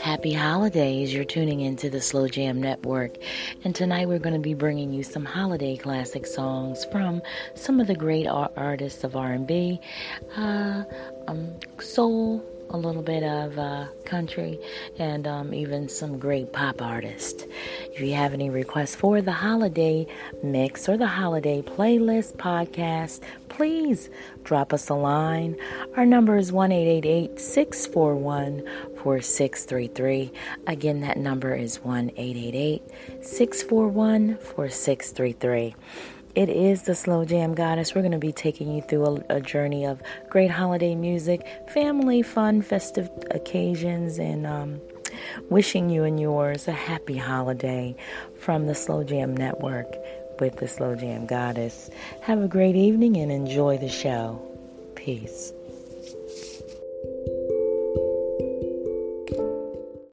Happy holidays. You're tuning into the Slow Jam Network. And tonight we're going to be bringing you some holiday classic songs from some of the great artists of R&B, uh, um, soul, a little bit of uh, country, and um, even some great pop artists. If you have any requests for the holiday mix or the holiday playlist podcast, please drop us a line. Our number is 1 641 4633. Again, that number is 1 641 4633. It is the Slow Jam Goddess. We're going to be taking you through a, a, journey of great holiday music, family fun, festive occasions, and um, wishing you and yours a happy holiday from the Slow Jam Network with the Slow Jam Goddess. Have a great evening and enjoy the show. Peace.